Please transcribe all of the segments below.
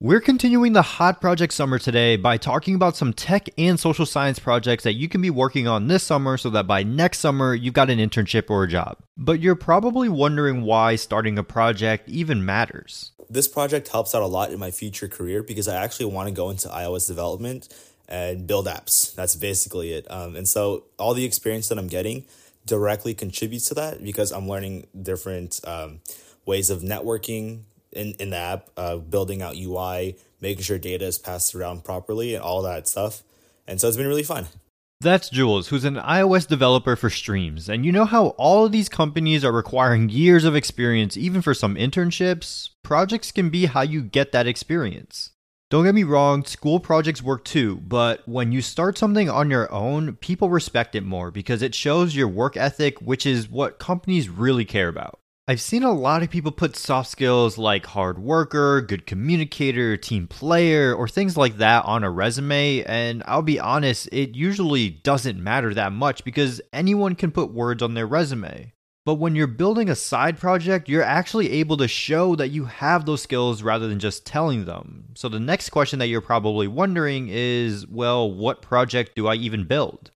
We're continuing the Hot Project Summer today by talking about some tech and social science projects that you can be working on this summer so that by next summer you've got an internship or a job. But you're probably wondering why starting a project even matters. This project helps out a lot in my future career because I actually want to go into iOS development and build apps. That's basically it. Um, and so all the experience that I'm getting directly contributes to that because I'm learning different um, ways of networking in, in the app, uh, building out UI, making sure data is passed around properly, and all that stuff. And so it's been really fun. That's Jules, who's an iOS developer for Streams. And you know how all of these companies are requiring years of experience, even for some internships? Projects can be how you get that experience. Don't get me wrong, school projects work too, but when you start something on your own, people respect it more because it shows your work ethic, which is what companies really care about. I've seen a lot of people put soft skills like hard worker, good communicator, team player, or things like that on a resume, and I'll be honest, it usually doesn't matter that much because anyone can put words on their resume. But when you're building a side project, you're actually able to show that you have those skills rather than just telling them. So the next question that you're probably wondering is well, what project do I even build?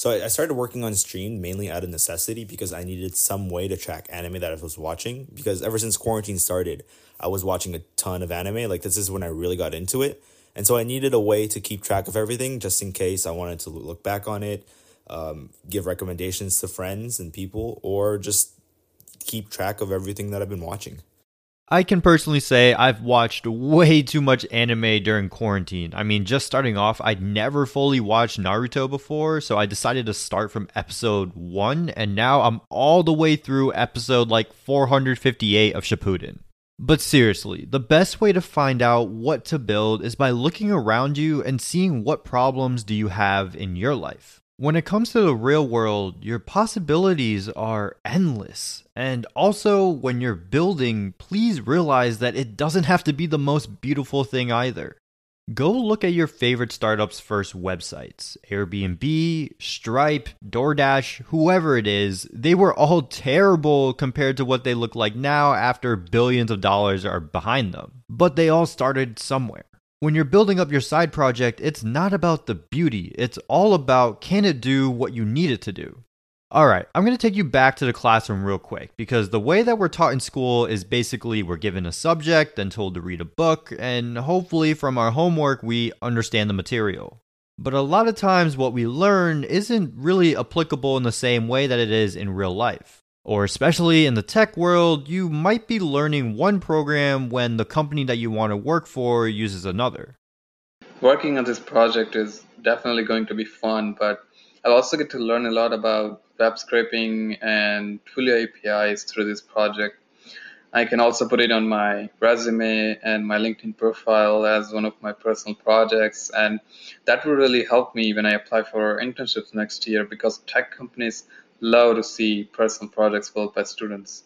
So I started working on Stream mainly out of necessity because I needed some way to track anime that I was watching. Because ever since quarantine started, I was watching a ton of anime. Like this is when I really got into it. And so I needed a way to keep track of everything just in case I wanted to look back on it, um, give recommendations to friends and people, or just keep track of everything that I've been watching. I can personally say I've watched way too much anime during quarantine. I mean, just starting off, I'd never fully watched Naruto before, so I decided to start from episode 1, and now I'm all the way through episode like 458 of Shippuden. But seriously, the best way to find out what to build is by looking around you and seeing what problems do you have in your life. When it comes to the real world, your possibilities are endless. And also, when you're building, please realize that it doesn't have to be the most beautiful thing either. Go look at your favorite startups' first websites Airbnb, Stripe, DoorDash, whoever it is. They were all terrible compared to what they look like now after billions of dollars are behind them. But they all started somewhere. When you're building up your side project, it's not about the beauty, it's all about can it do what you need it to do. All right, I'm going to take you back to the classroom real quick because the way that we're taught in school is basically we're given a subject and told to read a book, and hopefully from our homework we understand the material. But a lot of times, what we learn isn't really applicable in the same way that it is in real life. Or, especially in the tech world, you might be learning one program when the company that you want to work for uses another. Working on this project is definitely going to be fun, but I'll also get to learn a lot about web scraping and Twilio APIs through this project. I can also put it on my resume and my LinkedIn profile as one of my personal projects. And that will really help me when I apply for internships next year because tech companies love to see personal projects built by students.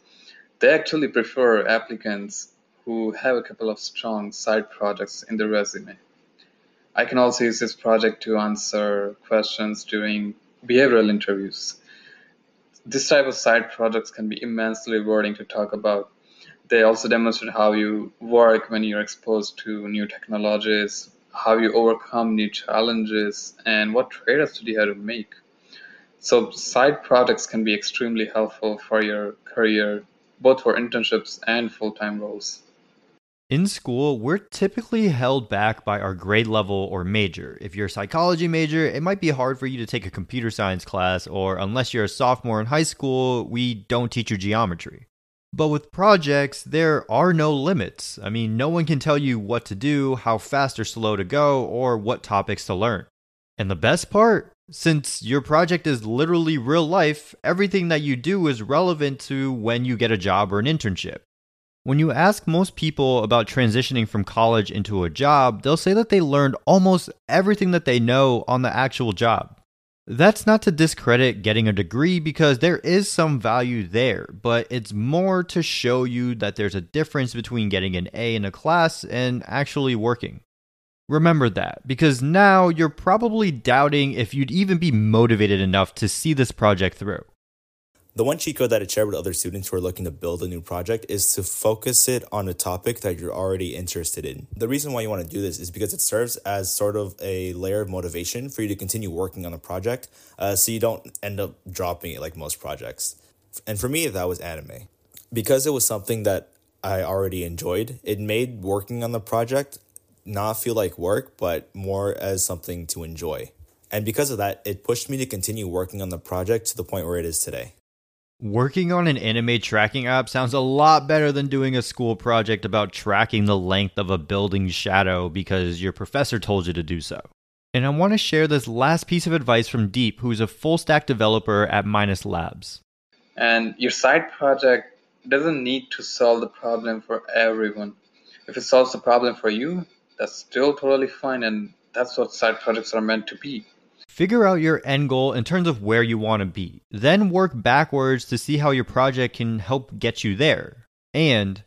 They actually prefer applicants who have a couple of strong side projects in their resume. I can also use this project to answer questions during behavioral interviews. This type of side projects can be immensely rewarding to talk about. They also demonstrate how you work when you're exposed to new technologies, how you overcome new challenges, and what trade-offs do you have to make. So side projects can be extremely helpful for your career, both for internships and full-time roles. In school, we're typically held back by our grade level or major. If you're a psychology major, it might be hard for you to take a computer science class, or unless you're a sophomore in high school, we don't teach you geometry. But with projects, there are no limits. I mean, no one can tell you what to do, how fast or slow to go, or what topics to learn. And the best part? Since your project is literally real life, everything that you do is relevant to when you get a job or an internship. When you ask most people about transitioning from college into a job, they'll say that they learned almost everything that they know on the actual job. That's not to discredit getting a degree because there is some value there, but it's more to show you that there's a difference between getting an A in a class and actually working. Remember that, because now you're probably doubting if you'd even be motivated enough to see this project through. The one cheat code that I share with other students who are looking to build a new project is to focus it on a topic that you're already interested in. The reason why you want to do this is because it serves as sort of a layer of motivation for you to continue working on the project uh, so you don't end up dropping it like most projects. And for me, that was anime. Because it was something that I already enjoyed, it made working on the project not feel like work, but more as something to enjoy. And because of that, it pushed me to continue working on the project to the point where it is today. Working on an anime tracking app sounds a lot better than doing a school project about tracking the length of a building's shadow because your professor told you to do so. And I want to share this last piece of advice from Deep, who's a full stack developer at Minus Labs. And your side project doesn't need to solve the problem for everyone. If it solves the problem for you, that's still totally fine, and that's what side projects are meant to be. Figure out your end goal in terms of where you want to be. Then work backwards to see how your project can help get you there. And,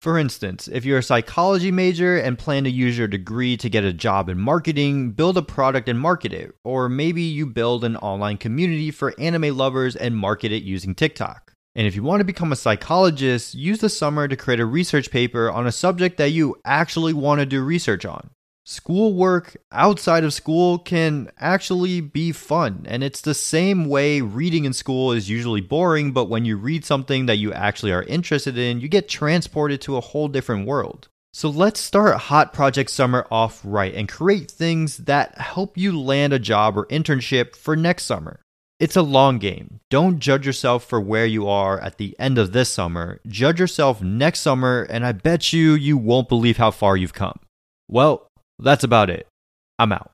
for instance, if you're a psychology major and plan to use your degree to get a job in marketing, build a product and market it. Or maybe you build an online community for anime lovers and market it using TikTok. And if you want to become a psychologist, use the summer to create a research paper on a subject that you actually want to do research on. Schoolwork outside of school can actually be fun, and it's the same way reading in school is usually boring, but when you read something that you actually are interested in, you get transported to a whole different world. So let's start Hot Project Summer off right and create things that help you land a job or internship for next summer. It's a long game. Don't judge yourself for where you are at the end of this summer. Judge yourself next summer, and I bet you you won't believe how far you've come. Well, that's about it. I'm out.